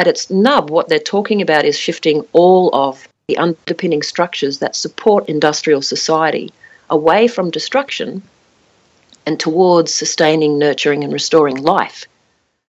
at its nub, what they're talking about is shifting all of the underpinning structures that support industrial society away from destruction and towards sustaining, nurturing, and restoring life.